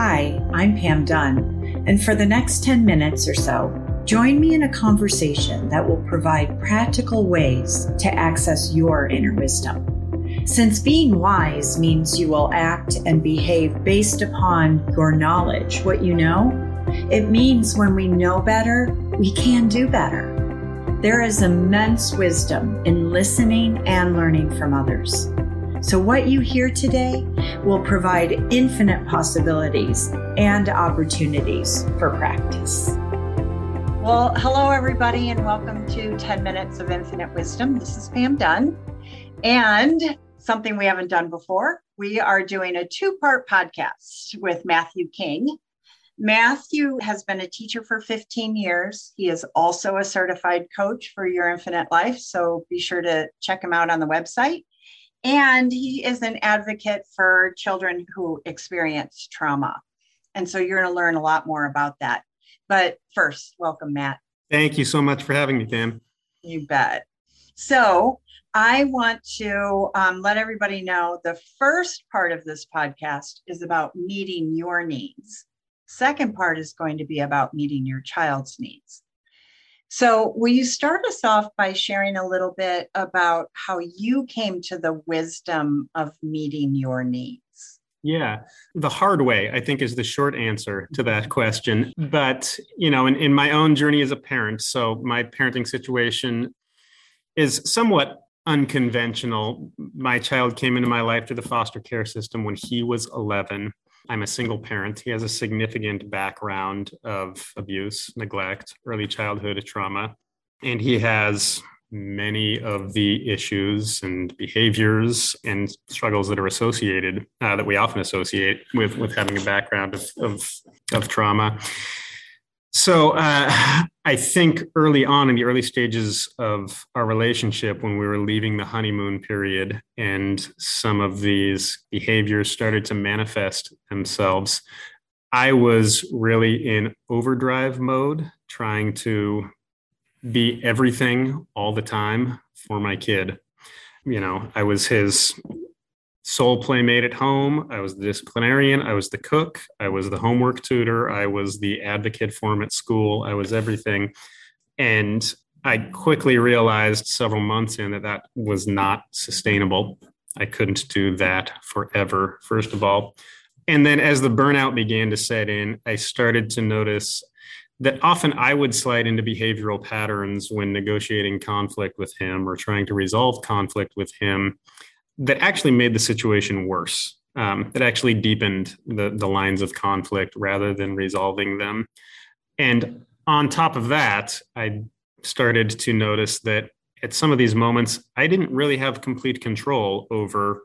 Hi, I'm Pam Dunn, and for the next 10 minutes or so, join me in a conversation that will provide practical ways to access your inner wisdom. Since being wise means you will act and behave based upon your knowledge, what you know, it means when we know better, we can do better. There is immense wisdom in listening and learning from others. So, what you hear today will provide infinite possibilities and opportunities for practice. Well, hello, everybody, and welcome to 10 Minutes of Infinite Wisdom. This is Pam Dunn. And something we haven't done before, we are doing a two part podcast with Matthew King. Matthew has been a teacher for 15 years. He is also a certified coach for Your Infinite Life. So be sure to check him out on the website. And he is an advocate for children who experience trauma. And so you're going to learn a lot more about that. But first, welcome, Matt. Thank you so much for having me, Pam. You bet. So I want to um, let everybody know the first part of this podcast is about meeting your needs. Second part is going to be about meeting your child's needs. So, will you start us off by sharing a little bit about how you came to the wisdom of meeting your needs? Yeah, the hard way, I think, is the short answer to that question. But, you know, in, in my own journey as a parent, so my parenting situation is somewhat unconventional. My child came into my life through the foster care system when he was 11. I'm a single parent. He has a significant background of abuse, neglect, early childhood trauma, and he has many of the issues and behaviors and struggles that are associated uh, that we often associate with with having a background of of, of trauma. So uh, I think early on in the early stages of our relationship, when we were leaving the honeymoon period, and some of these behaviors started to manifest themselves, I was really in overdrive mode, trying to be everything all the time for my kid. You know, I was his sole playmate at home. I was the disciplinarian. I was the cook. I was the homework tutor. I was the advocate for him at school. I was everything. And I quickly realized several months in that that was not sustainable. I couldn't do that forever, first of all. And then as the burnout began to set in, I started to notice that often I would slide into behavioral patterns when negotiating conflict with him or trying to resolve conflict with him that actually made the situation worse. Um, that actually deepened the, the lines of conflict rather than resolving them. And on top of that, I started to notice that at some of these moments, I didn't really have complete control over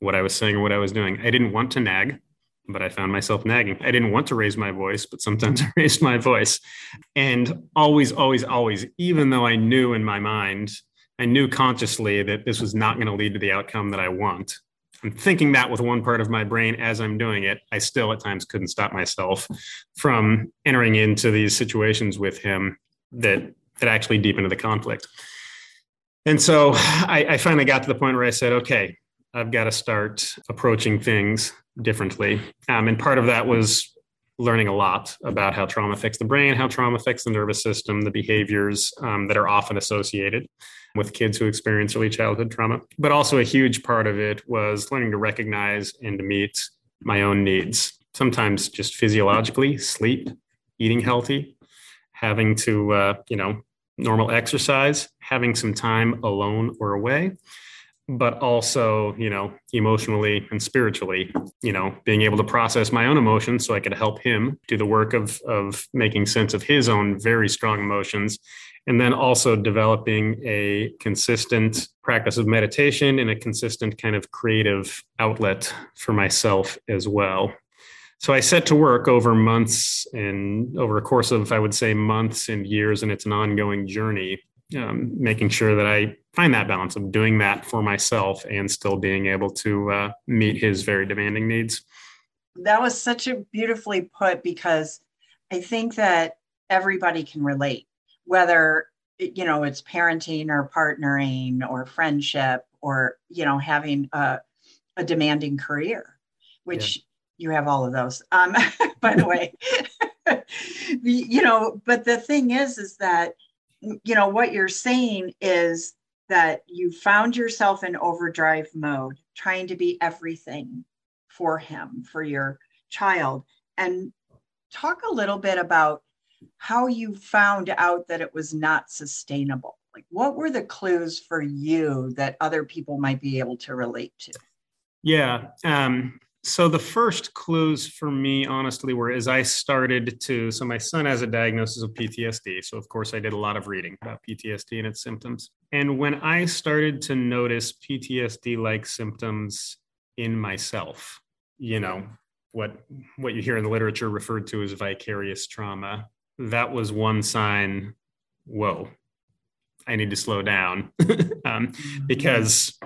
what I was saying or what I was doing. I didn't want to nag, but I found myself nagging. I didn't want to raise my voice, but sometimes I raised my voice. And always, always, always, even though I knew in my mind I knew consciously that this was not going to lead to the outcome that I want. I'm thinking that with one part of my brain as I'm doing it. I still at times couldn't stop myself from entering into these situations with him that that actually deepened the conflict. And so I, I finally got to the point where I said, okay, I've got to start approaching things differently. Um, and part of that was learning a lot about how trauma affects the brain, how trauma affects the nervous system, the behaviors um, that are often associated with kids who experience early childhood trauma. But also, a huge part of it was learning to recognize and to meet my own needs, sometimes just physiologically, sleep, eating healthy, having to, uh, you know, normal exercise, having some time alone or away but also you know emotionally and spiritually you know being able to process my own emotions so i could help him do the work of of making sense of his own very strong emotions. And then also developing a consistent practice of meditation and a consistent kind of creative outlet for myself as well. So i set to work over months and over a course of i would say months and years and it's an ongoing journey um, making sure that I find that balance of doing that for myself and still being able to uh, meet his very demanding needs. That was such a beautifully put because I think that everybody can relate, whether you know it's parenting or partnering or friendship or you know having a, a demanding career, which you have all of those. Um, by the way, you know, but the thing is, is that, you know, what you're saying is that you found yourself in overdrive mode, trying to be everything for him, for your child. And talk a little bit about how you found out that it was not sustainable. Like, what were the clues for you that other people might be able to relate to? Yeah. Um, so the first clues for me, honestly, were as I started to. So my son has a diagnosis of PTSD. So of course I did a lot of reading about PTSD and its symptoms. And when I started to notice PTSD-like symptoms in myself, you know, what what you hear in the literature referred to as vicarious trauma, that was one sign. Whoa, I need to slow down um, because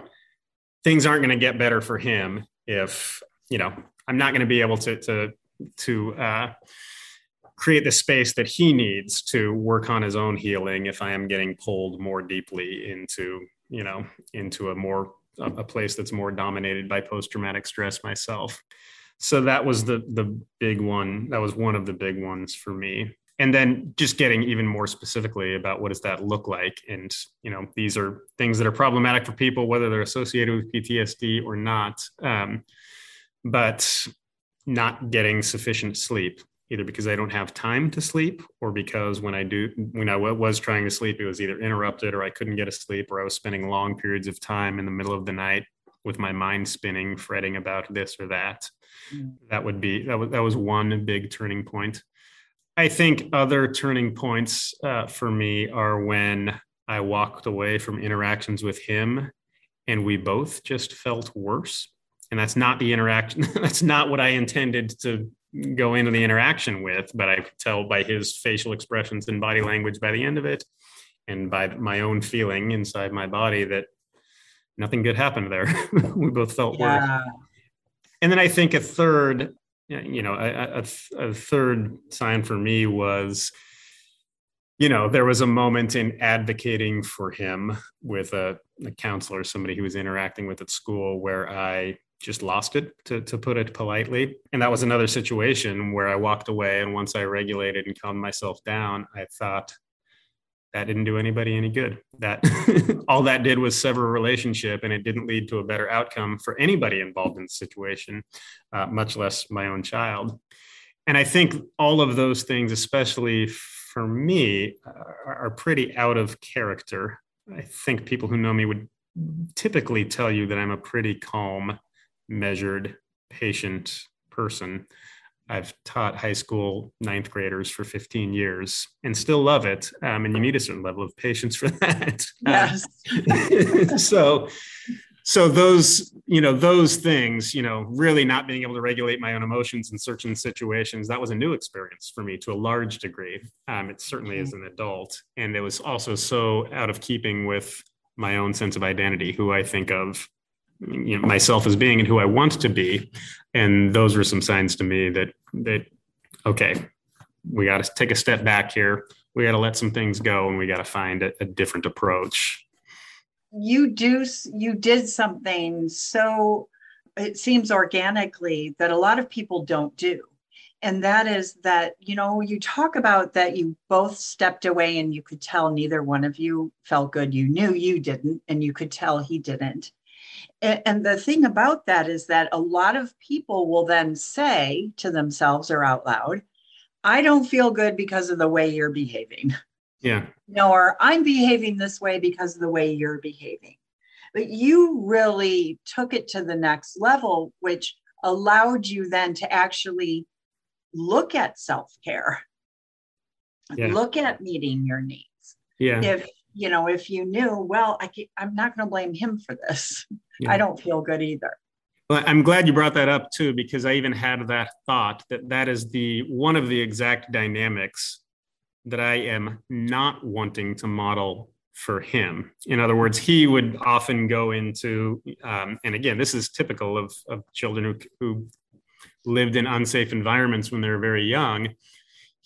things aren't going to get better for him if you know i'm not going to be able to to to uh, create the space that he needs to work on his own healing if i am getting pulled more deeply into you know into a more a place that's more dominated by post-traumatic stress myself. So that was the the big one that was one of the big ones for me. And then just getting even more specifically about what does that look like? And you know these are things that are problematic for people whether they're associated with ptsd or not. Um, but not getting sufficient sleep either because i don't have time to sleep or because when i do when i was trying to sleep it was either interrupted or i couldn't get a sleep or i was spending long periods of time in the middle of the night with my mind spinning fretting about this or that. Mm. that would be that was that was one big turning point. I think other turning points uh, for me are when i walked away from interactions with him and we both just felt worse and that's not the interaction that's not what i intended to go into the interaction with but i could tell by his facial expressions and body language by the end of it and by my own feeling inside my body that nothing good happened there we both felt yeah. worse and then i think a third you know a, a, a third sign for me was you know, there was a moment in advocating for him with a, a, counselor, somebody he was interacting with at school, where I just lost it to, to put it politely. And that was another situation where i walked away and once i regulated and calmed myself down i thought that didn't do anybody any good. That all that did was sever a relationship and it didn't lead to a better outcome for anybody involved in the situation uh, much less my own child. And i think all of those things especially for me uh, are pretty out of character. I think people who know me would typically tell you that i'm a pretty calm measured, patient person. I've taught high school ninth graders for 15 years and still love it. Um, and you need a certain level of patience for that. Yes. so, so those, you know, those things, you know, really not being able to regulate my own emotions in certain situations, that was a new experience for me to a large degree. Um, it certainly as an adult. And it was also so out of keeping with my own sense of identity, who I think of you know, myself as being and who I want to be. And those were some signs to me that that okay, we got to take a step back here. We got to let some things go, and we got to find a, a different approach. You do. You did something so it seems organically that a lot of people don't do and that is that you know you talk about that you both stepped away and you could tell neither one of you felt good you knew you didn't and you could tell he didn't and the thing about that is that a lot of people will then say to themselves or out loud, I don't feel good because of the way you're behaving. Yeah. or I'm behaving this way because of the way you're behaving. But you really took it to the next level, which allowed you then to actually look at self care, yeah. look at meeting your needs. Yeah. If you know, if you knew, well, I I'm not going to blame him for this. Yeah. I don't feel good either. Well, I'm glad you brought that up too, because I even had that thought that that is the one of the exact dynamics that I am not wanting to model for him. In other words, he would often go into, um, and again, this is typical of, of children who, who lived in unsafe environments when they were very young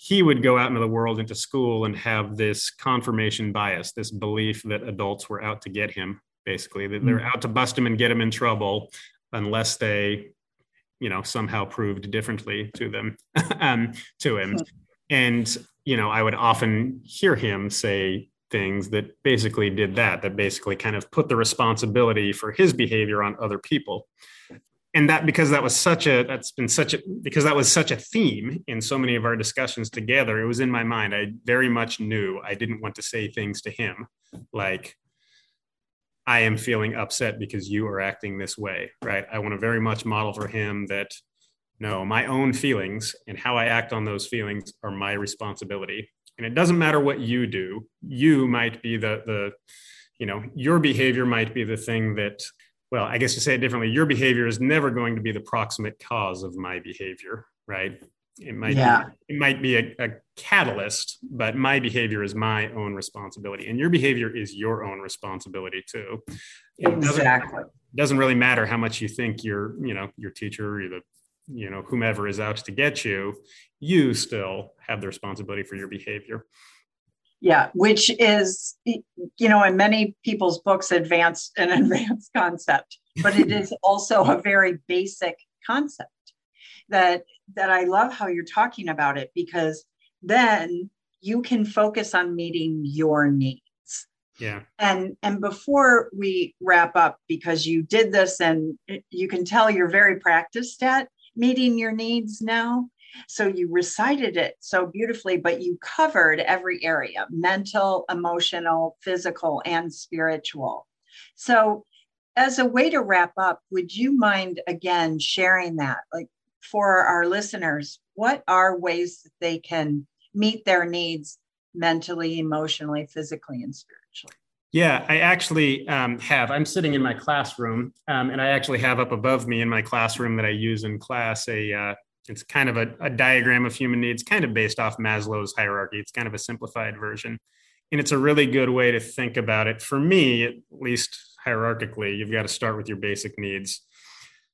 he would go out into the world into school and have this confirmation bias this belief that adults were out to get him basically. They're hmm. out to bust him and get him in trouble unless they you know somehow proved differently to them um, to him. And you know i would often hear him say things that basically did that that basically kind of put the responsibility for his behavior on other people. And that because that was such a that's been such a because that was such a theme in so many of our discussions together it was in my mind. I very much knew i didn't want to say things to him like i am feeling upset because you are acting this way right? I want to very much model for him that no my own feelings and how i act on those feelings are my responsibility. And it doesn't matter what you do. You might be the the you know your behavior might be the thing that well i guess to say it differently your behavior is never going to be the proximate cause of my behavior right it might yeah. be, it might be a, a catalyst but my behavior is my own responsibility and your behavior is your own responsibility too. It exactly. doesn't, doesn't really matter how much you think your you know your teacher or the you know whomever is out to get you you still have the responsibility for your behavior. Yeah which is you know in many people's books advanced an advanced concept but it is also a very basic concept that that i love how you're talking about it because then you can focus on meeting your needs yeah and and before we wrap up because you did this and you can tell you're very practiced at meeting your needs now so you recited it so beautifully, but you covered every area mental, emotional, physical, and spiritual. So, as a way to wrap up, would you mind again sharing that? Like for our listeners, what are ways that they can meet their needs mentally, emotionally, physically, and spiritually? Yeah, I actually um, have. I'm sitting in my classroom, um, and I actually have up above me in my classroom that I use in class a uh, it's kind of a, a diagram of human needs, kind of based off Maslow's hierarchy. It's kind of a simplified version. And it's a really good way to think about it. For me, at least hierarchically, you've got to start with your basic needs.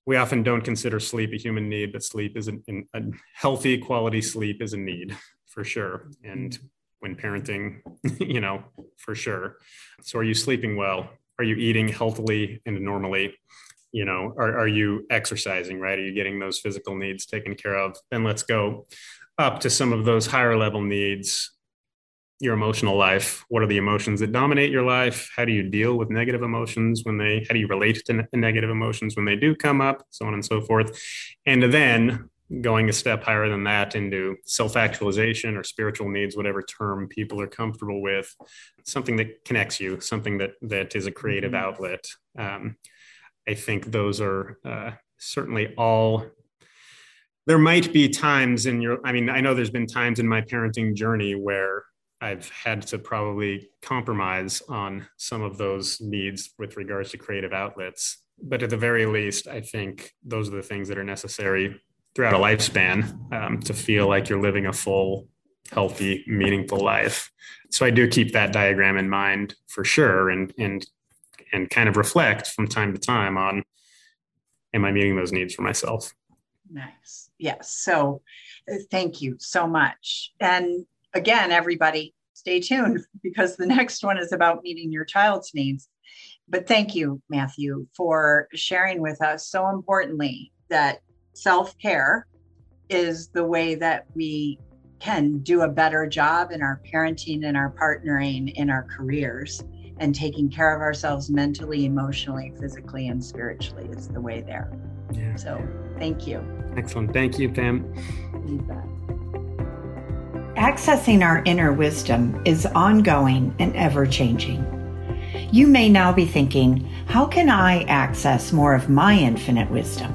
We often don't consider sleep a human need, but sleep is a, a healthy quality sleep is a need for sure. And mm-hmm. when parenting, you know, for sure. So, are you sleeping well? Are you eating healthily and normally? you know are, are you exercising right are you getting those physical needs taken care of then let's go up to some of those higher level needs your emotional life what are the emotions that dominate your life how do you deal with negative emotions when they how do you relate to ne- negative emotions when they do come up so on and so forth and then going a step higher than that into self-actualization or spiritual needs whatever term people are comfortable with something that connects you something that that is a creative mm-hmm. outlet um, I think those are uh, certainly all. There might be times in your, I mean, I know there's been times in my parenting journey where I've had to probably compromise on some of those needs with regards to creative outlets. But at the very least, I think those are the things that are necessary throughout a lifespan um, to feel like you're living a full, healthy, meaningful life. So I do keep that diagram in mind for sure, and and and kind of reflect from time to time on am I meeting those needs for myself? Nice. Yes. So uh, thank you so much. And again, everybody, stay tuned because the next one is about meeting your child's needs. But thank you, Matthew, for sharing with us so importantly that self care is the way that we can do a better job in our parenting and our partnering in our careers and taking care of ourselves mentally, emotionally, physically, and spiritually is the way there. Yeah. So thank you. Excellent. Thank you, Pam. You. Accessing our inner wisdom is ongoing and ever changing. You may now be thinking, how can I access more of my infinite wisdom?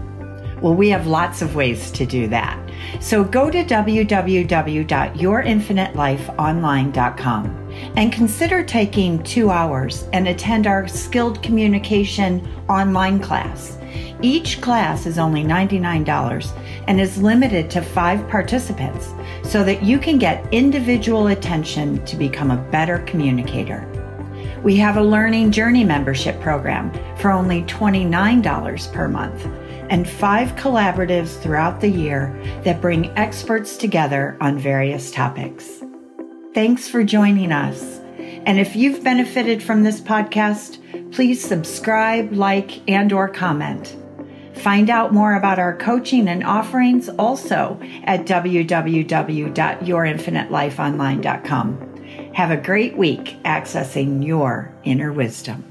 Well, we have lots of ways to do that. So go to www.yourinfinitelifeonline.com and consider taking two hours and attend our skilled communication online class. Each class is only $99 and is limited to five participants so that you can get individual attention to become a better communicator. We have a learning journey membership program for only $29 per month and five collaboratives throughout the year that bring experts together on various topics. Thanks for joining us. And if you've benefited from this podcast, please subscribe, like, and or comment. Find out more about our coaching and offerings also at www.yourinfinitelifeonline.com. Have a great week accessing your inner wisdom.